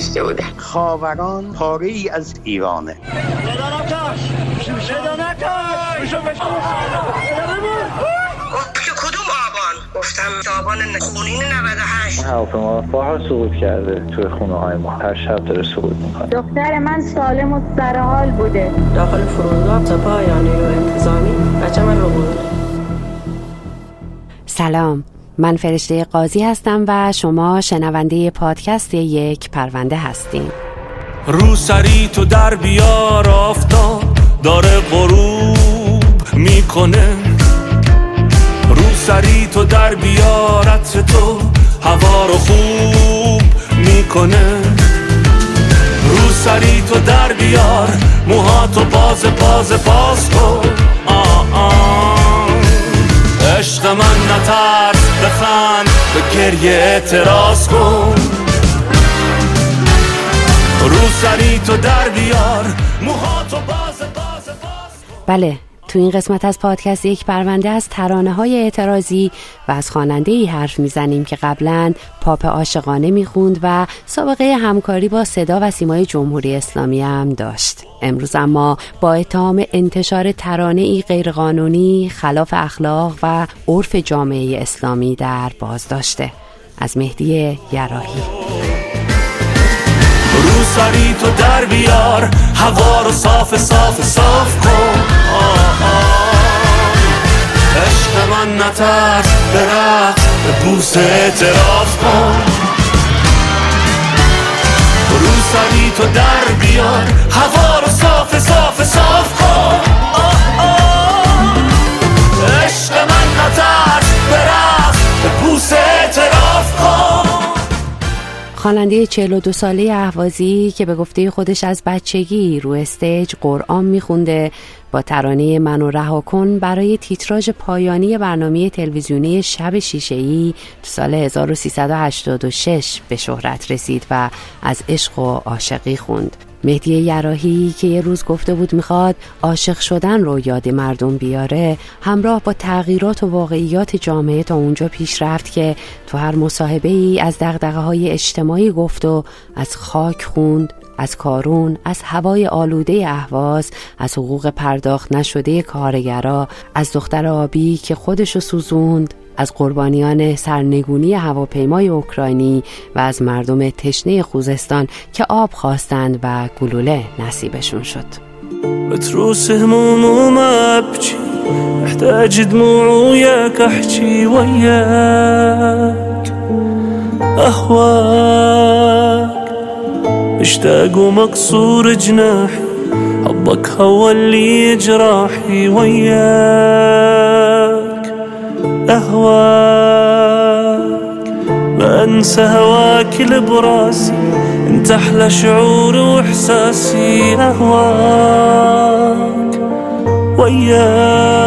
کشته بودن خاوران پاره ای از ایرانه. کدوم آبان؟ گفتم آبان خونین 98 هواپیما بارها سقوط کرده توی خونه های ما. هر شب داره سقوط می‌کنه. دختر من سالم و سر حال بوده. داخل فرودگاه سپاه یا نیرو انتظامی بچه من رو بود سلام. من فرشته قاضی هستم و شما شنونده پادکست یک پرونده هستیم. رو سری تو در بیار آفتاب داره غروب می‌کنه. رو سری تو در بیار عطر تو هوا رو خوب می‌کنه. رو سری تو در بیار موهاتو باز باز باز کن. آه آه. عشق من نترس. بخند به گریه اعتراض کن. رو سری تو در بیار موهاتو باز باز باز بله تو این قسمت از پادکست یک پرونده از ترانه های اعتراضی و از خواننده ای حرف می‌زنیم که قبلا پاپ عاشقانه می‌خوند و سابقه همکاری با صدا و سیمای جمهوری اسلامی هم داشت. امروز اما با اتهام انتشار ترانه ای غیرقانونی خلاف اخلاق و عرف جامعه اسلامی در بازداشته. از مهدی یراهی رو سری تو در بیار هوا رو صاف صاف صاف کن. عشق من نترس برقص به بوس اعتراف کن. رو سری تو در بیار هوا رو صاف صاف صاف خواننده 42 ساله اهوازی که به گفته خودش از بچگی رو استیج قرآن میخونده با ترانه منو رها کن برای تیتراژ پایانی برنامه تلویزیونی شب شیشه‌ای تو سال 1386 به شهرت رسید و از عشق و عاشقی خوند. مهدی یراهی که یه روز گفته بود می‌خواد عاشق شدن رو یاد مردم بیاره همراه با تغییرات و واقعیات جامعه تا اونجا پیش رفت که تو هر مصاحبه ای از دقدقه های اجتماعی گفت و از خاک خوند از کارون از هوای آلوده اهواز از حقوق پرداخت نشده کارگرا از دختر آبی که خودشو سوزوند. از قربانیان سرنگونی هواپیمای اوکراینی و از مردم تشنه خوزستان که آب خواستند و گلوله نصیبشون شد. بتروس هموم ابكي محتاج دموع وياك احكي وياك اهواك مشتاق ومكسور جناحي حبك هو اللي جراحي وياك اهواك ما انسى هواك اللي براسي انت احلى شعور واحساسي اهواك وياك.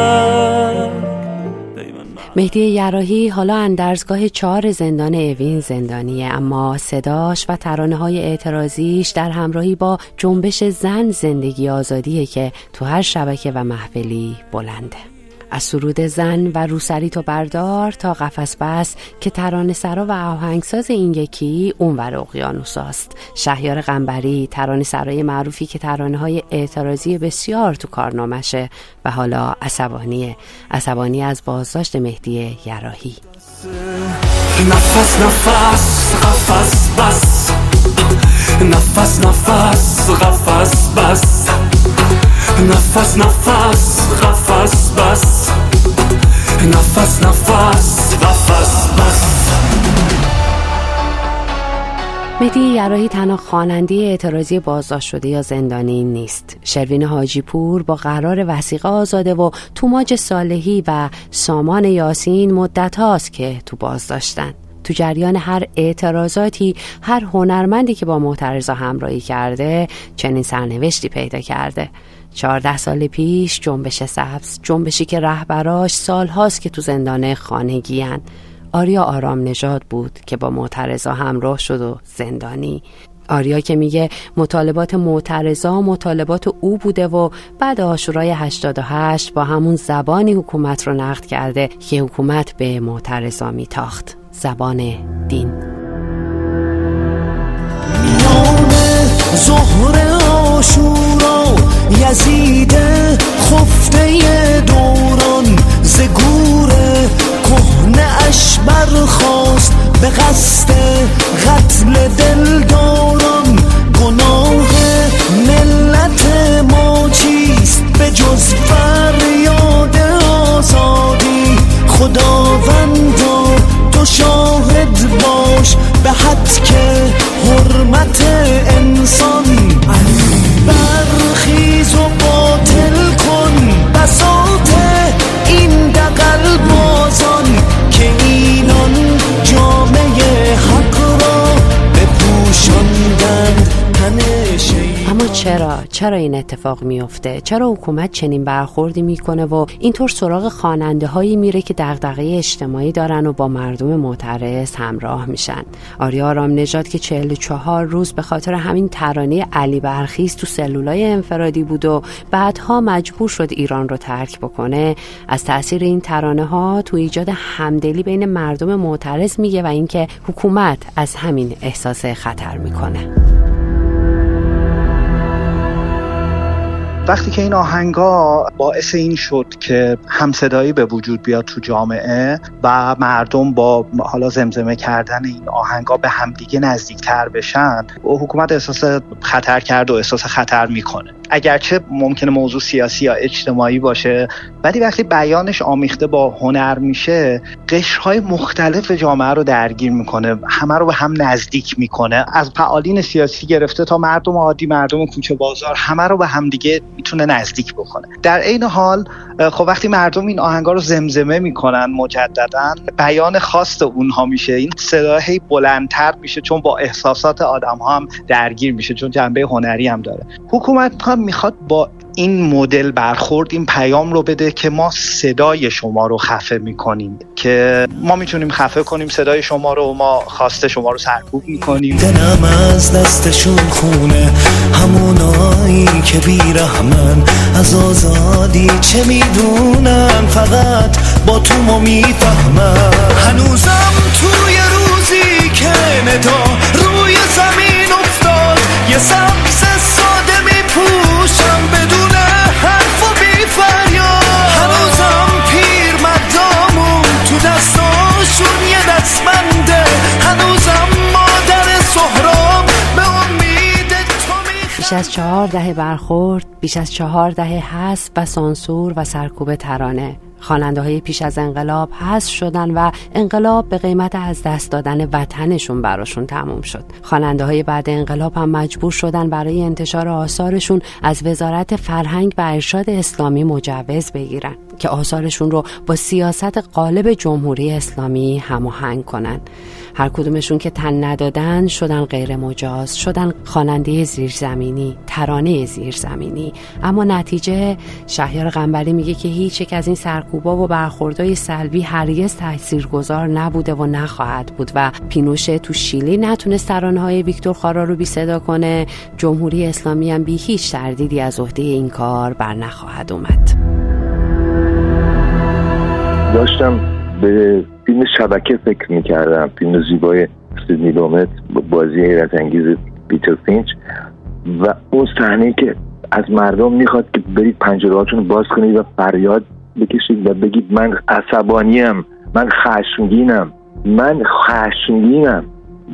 مهدی یراهی حالا اندرزگاه چهار زندان اوین زندانیه اما صداش و ترانه های اعتراضیش در همراهی با جنبش زن زندگی آزادیه که تو هر شبکه و محفلی بلنده. از سرود زن و روسری تو بردار تا قفس بس که ترانه سرا و آهنگساز این یکی اونور اقیانوس است. شهیار قنبری ترانه سرای معروفی که ترانه های اعتراضی بسیار تو کارنامشه و حالا عصبانیه. عصبانی از بازداشت مهدی یراهی نفس نفس قفس بس. نفس نفس قفس بس. نفس نفس قفس بس. نفس نفس. قفس بس مهدی یراهی تنها خواننده اعتراضی بازداشت شده یا زندانی نیست. شروین حاجی پور با قرار وسیقه آزاده و توماج صالحی و سامان یاسین مدت هاست که تو بازداشتن تو جریان هر اعتراضاتی هر هنرمندی که با معترضا همراهی کرده چنین سرنوشتی پیدا کرده. چهارده سال پیش جنبش سبز جنبشی که رهبراش سالهاست که تو زندان خانگیان آریا آرام نژاد بود که با معترضا همراه شد و زندانی. آریا که میگه مطالبات معترضا مطالبات او بوده و بعد آشورای 88 با همون زبانی حکومت رو نقد کرده که حکومت به معترضا میتاخت. زبان دین. میام زهر آشورا یزید خفته دوران زگور کهنه اش برخواست به قصد چرا؟ چرا این اتفاق میفته چرا حکومت چنین برخوردی می‌کنه و اینطور سراغ خواننده هایی میره که دغدغه اجتماعی دارن و با مردم معترض همراه میشن؟ آریا آرام نژاد که 44 روز به خاطر همین ترانه علی برخیز تو سلولای انفرادی بود و بعدها مجبور شد ایران رو ترک بکنه از تاثیر این ترانه ها تو ایجاد همدلی بین مردم معترض میگه و اینکه حکومت از همین احساس خطر می‌کنه. وقتی که این آهنگا باعث این شد که همصدایی به وجود بیاد تو جامعه و مردم با حالا زمزمه کردن این آهنگا به همدیگه نزدیکتر بشن و حکومت احساس خطر کرد و احساس خطر می‌کنه. اگرچه ممکنه موضوع سیاسی یا اجتماعی باشه ولی وقتی بیانش آمیخته با هنر میشه قشرهای مختلف جامعه رو درگیر می‌کنه. همه رو به هم نزدیک می‌کنه. از فعالین سیاسی گرفته تا مردم عادی مردم کوچه بازار همه رو به همدیگه می‌تونه نزدیک بکنه. در عین حال خب وقتی مردم این آهنگا رو زمزمه می‌کنن مجددا بیان خواست اونها میشه. این صدا هی بلندتر میشه چون با احساسات آدم ها هم درگیر میشه چون جنبه هنری هم داره. حکومت هم می‌خواد با این مدل برخورد این پیام رو بده که ما صدای شما رو خفه می‌کنیم که ما می‌تونیم خفه کنیم صدای شما رو ما خواست شما رو سرکوب می‌کنیم. دلم از دستشون خونه همونایی که بیرحمن از آزادی چه می‌دونن؟ فقط با تو ما می‌فهمن. هنوزم توی روزی که ندا روی زمین افتاد یه سبز از چهار دهه برخورد بیش از چهار دهه حذف و سانسور و سرکوب ترانه. خواننده های پیش از انقلاب حذف شدن و انقلاب به قیمت از دست دادن وطنشون براشون تموم شد. خواننده های بعد انقلاب هم مجبور شدن برای انتشار آثارشون از وزارت فرهنگ و ارشاد اسلامی مجوز بگیرن. که آثارشون رو با سیاست قالب جمهوری اسلامی هماهنگ کنن. هر کدومشون که تن ندادن شدن غیر مجاز شدن خواننده زیرزمینی ترانه زیرزمینی. اما نتیجه شهریار قنبری میگه که هیچ یک از این سرکوبا و برخوردهای سلبی هرگز تاثیرگذار نبوده و نخواهد بود و پینوشه تو شیلی نتونست ترانه های ویکتور خارا رو بی صدا کنه. جمهوری اسلامی هم بی هیچ تردیدی از عهده این کار بر نخواهد اومد. داشتم به فیلم شبکه فکر می‌کردم فیلم زیبای سیدنی لومت با بازی حیرت انگیز پیتر فینچ. و اون صحنه که از مردم می‌خواد که برید پنجرهاتون باز کنید و فریاد بکشید و بگید من عصبانیم من خشمگینم من خشمگینم.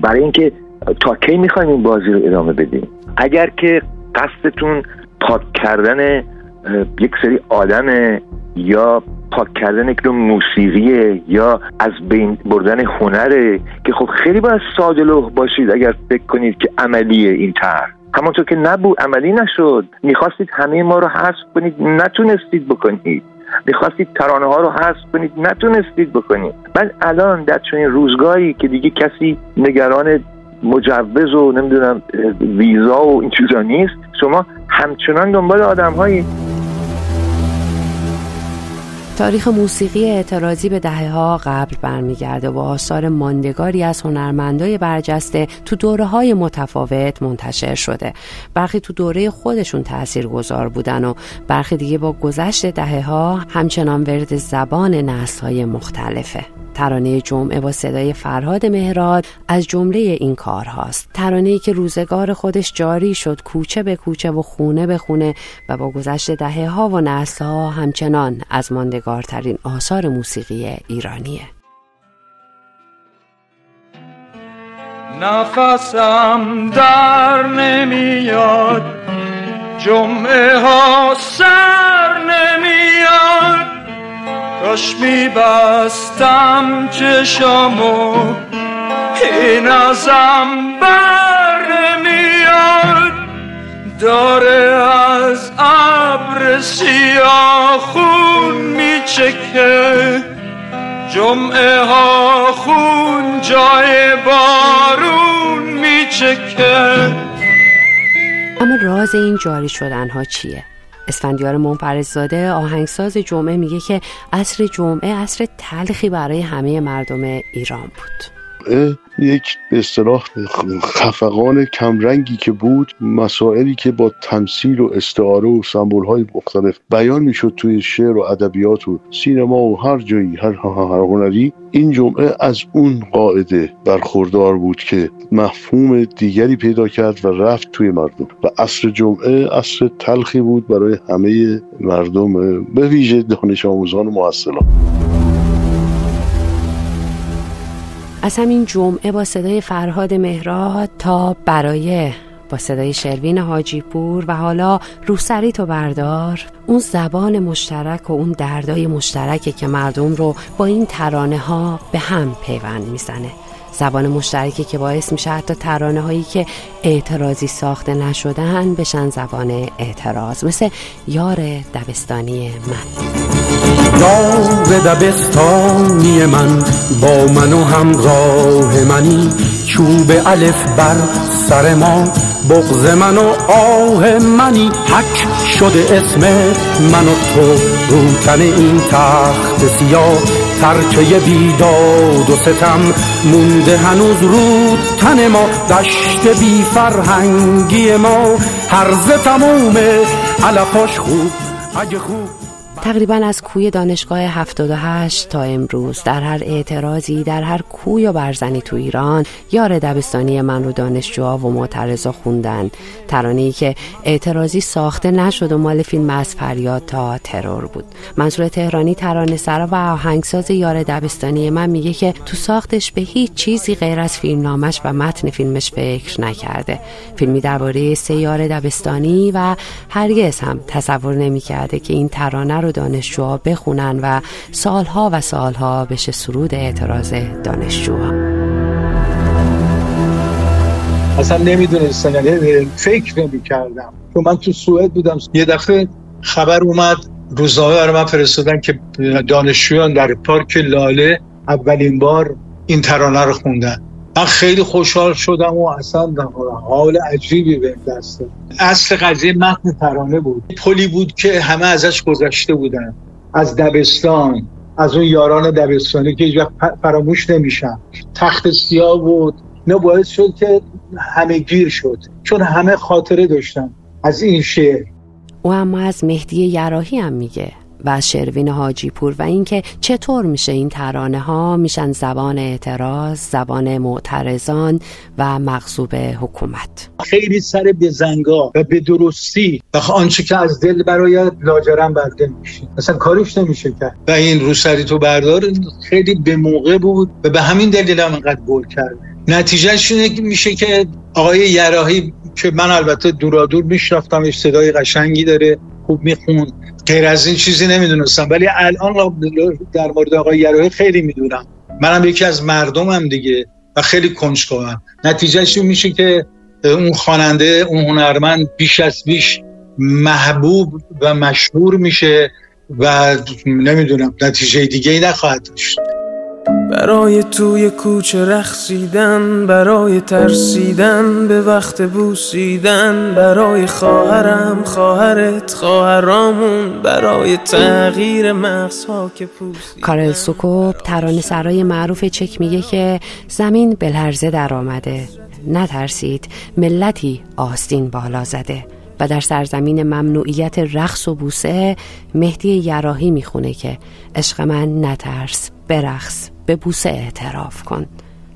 برای اینکه تا کی می‌خوایم این بازی رو ادامه بدیم؟ اگر که قصدتون پاک کردن یک سری آدم یا پاک کردن یک نوع موسیقیه یا از بین بردن هنره که خب خیلی باید ساده لوح باشید اگر فکر کنید که عملیه این طرح. همونطور که نبود عملی نشد. می‌خواستید همه ما رو حذف کنید نتونستید بکنید. می‌خواستید ترانه ها رو حذف کنید نتونستید بکنید. بعد الان در چنین روزگاری که دیگه کسی نگران مجوز و نمی‌دونم ویزا و این چیزا نیست شما همچنان دنبال آدم تاریخ موسیقی اعتراضی به دهه ها قبل برمیگرده و آثار ماندگاری از هنرمندای برجسته تو دوره های متفاوت منتشر شده. برخی تو دوره خودشون تأثیر گذار بودن و برخی دیگه با گذشت دهه ها همچنان ورد زبان نسل های مختلفه. ترانه جمعه با صدای فرهاد مهراد از جمله این کار هاست. ترانه که روزگار خودش جاری شد کوچه به کوچه و خونه به خونه و با گذشت دهه ها و نسل ها همچنان از ماندگارترین آثار موسیقی ایرانیه. نفسم در نمیاد جمعه ها سر نمیاد. کاش میبستم چشامو این ازم بر نمیاد داره از ابر سیاه خون میچکه. جمعه ها خون جای بارون میچکه. اما راز این جاری شدن ها چیه؟ اسفندیار منفرزاده آهنگساز جمعه میگه که عصر جمعه عصر تلخی برای همه مردم ایران بود. یک به اصطلاح خفقان کمرنگی که بود مسائلی که با تمثیل و استعاره و سمبول های مختلف بیان می‌شد توی شعر و ادبیات و سینما و هر جایی هر هر هنری. این جمعه از اون قاعده برخوردار بود که مفهوم دیگری پیدا کرد و رفت توی مردم. و عصر جمعه عصر تلخی بود برای همه مردم به ویژه دانش آموزان و محصلان از همین جمعه با صدای فرهاد مهراد تا برای با صدای شروین حاجی پور و حالا روسری تو بردار اون زبان مشترک و اون دردای مشترکه که مردم رو با این ترانه ها به هم پیوند می‌زنه. زبان مشترکی که باعث میشه حتی ترانه هایی که اعتراضی ساخته نشدن بشن زبان اعتراض. مثل یار دبستانی من. یار دبستانی من با من و همراه منی. چوب الف بر سر ما بغز من و آه منی. حک شده اسم من و تو رو تن این تخت سیاه. ترکه بیداد و ستم مونده هنوز رو تن ما. دشت بی فرهنگی ما هرز تموم علفاش خوب اگه خوب. تقریبا از کوی دانشگاه 78 تا امروز در هر اعتراضی در هر کوی و برزنی تو ایران یار دبستانی من رو دانشجوها و معترضا خوندن. ترانه ای که اعتراضی ساخته نشد و مال فیلم از فریاد تا ترور بود. منصور تهرانی ترانه سرا و آهنگساز یار دبستانی من میگه که تو ساختش به هیچ چیزی غیر از فیلمنامش و متن فیلمش فکر نکرده. فیلمی درباره سه دبستانی و هرگز هم تصور نمی‌کرده که این ترانه رو دانشجوها بخونن و سالها و سالها بشه سرود اعتراض دانشجوها. اصلا نمی‌دونستم یعنی فکر نمی کردم چون من تو سوئد بودم یه دفعه خبر اومد روزنامه برای من فرستادن که دانشجویان در پارک لاله اولین بار این ترانه رو خوندن. من خیلی خوشحال شدم و اصلا حال عجیبی به دست اصل قضیه متن ترانه بود. پلی بود که همه ازش گذشته بودن. از دبستان از اون یاران دبستانی که هیچ فراموش نمیشن. تخت سیاه بود. نه باعث شد که همه گیر شد. چون همه خاطره داشتن. از این شعر. او اما از مهدی یراهی هم میگه. و شروین حاجی پور و اینکه چطور میشه این ترانه ها میشن زبان اعتراض زبان معترضان و مغصوب حکومت. خیلی سر به زنگا و به درستی و آنچه که از دل برای لاجرم برده میشه. مثلا کارش نمیشه کرد. و این روسری تو بردار خیلی به موقع بود و به همین دلیل هم انقدر گل کرد. نتیجهش میشه که آقای یراهی که من البته دورادور میشناختم صدای قشنگی داره خوب میخون غیر از این چیزی نمی‌دونستم. ولی الان در مورد آقای یراهی خیلی می‌دونم. منم یکی از مردمم دیگه و خیلی کنجکاوم. نتیجهش میشه که اون خواننده اون هنرمند بیش از بیش محبوب و مشهور میشه و نمی‌دونم نتیجه دیگه ای نخواهد داشت. برای توی کوچه رخصیدن برای ترسیدن به وقت بوسیدن برای خواهرم خواهرت خواهرامون برای تغییر مغزها که پوسیدن. کارل سوکوب ترانه سرای معروف چک میگه که زمین به لرزه در آمده. نترسید ملتی آستین بالا زده و در سرزمین ممنوعیت رقص و بوسه مهدی یراهی می‌خونه که عشق من نترس برقص. به بوسه اعتراف کن.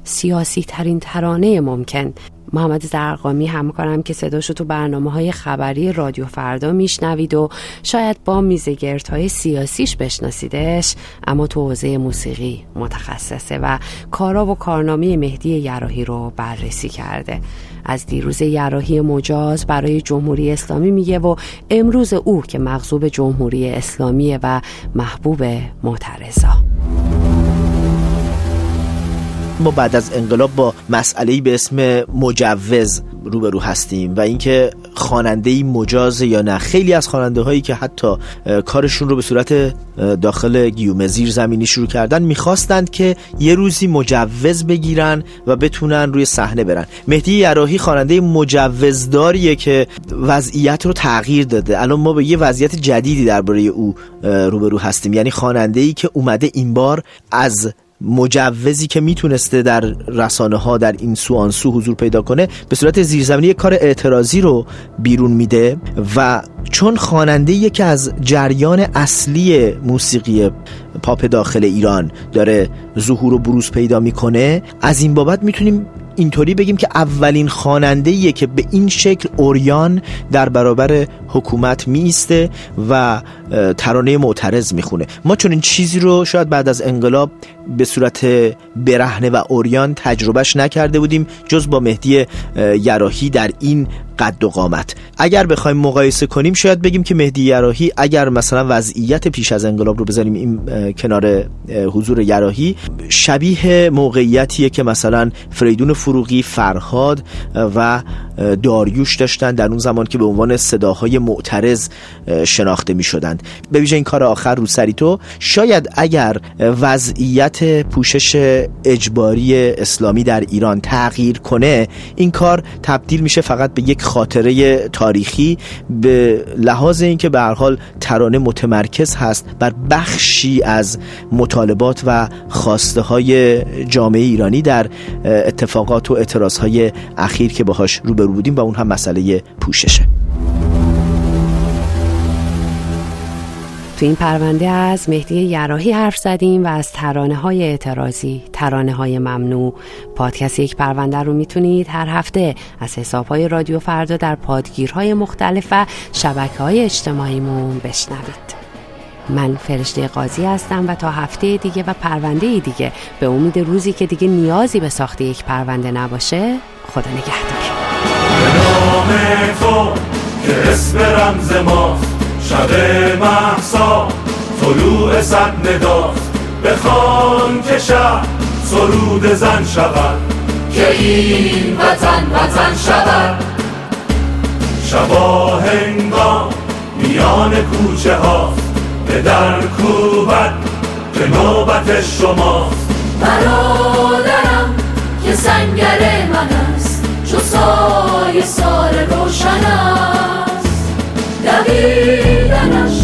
سیاسی ترین ترانه ممکن. محمد زرقامی همکارم که صداشو تو برنامه های خبری رادیو فردا میشنوید و شاید با میزگرت های سیاسیش بشناسیدش اما تو حوزه موسیقی متخصصه و کارا و کارنامه مهدی یراهی رو بررسی کرده. از دیروز یراهی مجاز برای جمهوری اسلامی میگه و امروز او که مغضوب جمهوری اسلامی و محبوب معترضا. ما بعد از انقلاب با مسئله به اسم مجوز روبرو هستیم و اینکه خواننده مجاز یا نه. خیلی از خواننده هایی که حتی کارشون رو به صورت داخل گیوم زیر زمینی شروع کردن می‌خواستند که یه روزی مجوز بگیرن و بتونن روی صحنه برن. مهدی یراهی خواننده مجوزداریه که وضعیت رو تغییر داده. الان ما به یه وضعیت جدیدی درباره او روبرو هستیم. یعنی خواننده ای که اومده این بار از مجوزی که می‌تونسته در رسانه ها در این سو آن سو حضور پیدا کنه به صورت زیرزمینی کار اعتراضی رو بیرون میده و چون خواننده یکی از جریان اصلی موسیقی پاپ داخل ایران داره ظهور و بروز پیدا می‌کنه از این بابت می‌تونیم اینطوری بگیم که اولین خواننده که به این شکل اوریان در برابر حکومت میسته و ترانه معترض می‌خونه. ما چون این چیزی رو شاید بعد از انقلاب به صورت برهنه و اوریان تجربهش نکرده بودیم جز با مهدی یراهی در این قد و قامت. اگر بخوایم مقایسه کنیم شاید بگیم که مهدی یراهی اگر مثلا وضعیت پیش از انقلاب رو بذاریم این کنار حضور یراهی شبیه موقعیتیه که مثلا فریدون فروغی فرهاد و داریوش داشتن در اون زمان که به عنوان صداهای معترض شناخته می شدند به ویژه این کار آخر رو سری تو شاید اگر وضعیت پوشش اجباری اسلامی در ایران تغییر کنه این کار تبدیل میشه فقط به یک خاطره تاریخی به لحاظ اینکه به هر حال ترانه متمرکز هست بر بخشی از مطالبات و خواسته های جامعه ایرانی در اتفاقات و اعتراض های اخیر که باهاش روبرو بودیم و اون هم مسئله پوششه. تو این پرونده از مهدی یراهی حرف زدیم و از ترانه های اعتراضی. ترانه های ممنوع. پادکست یک پرونده رو می‌تونید هر هفته از حساب های رادیو فردا در پادگیرهای مختلف و شبکه های اجتماعیمون بشنوید. من فرشته قاضی هستم و تا هفته دیگه و پرونده دیگه. به امید روزی که دیگه نیازی به ساخت یک پرونده نباشه خدا نگهدار. به نام تو که اسم رمز ماست. شب محسا طلوع صد نداست بخوان که شب سرود زن شود. که این وطن وطن شود. شبا هنگام میان کوچه ها. به در کوبت که نوبت شماست. برادرم که سنگر من است. چو سایه سار روشن است دویدنش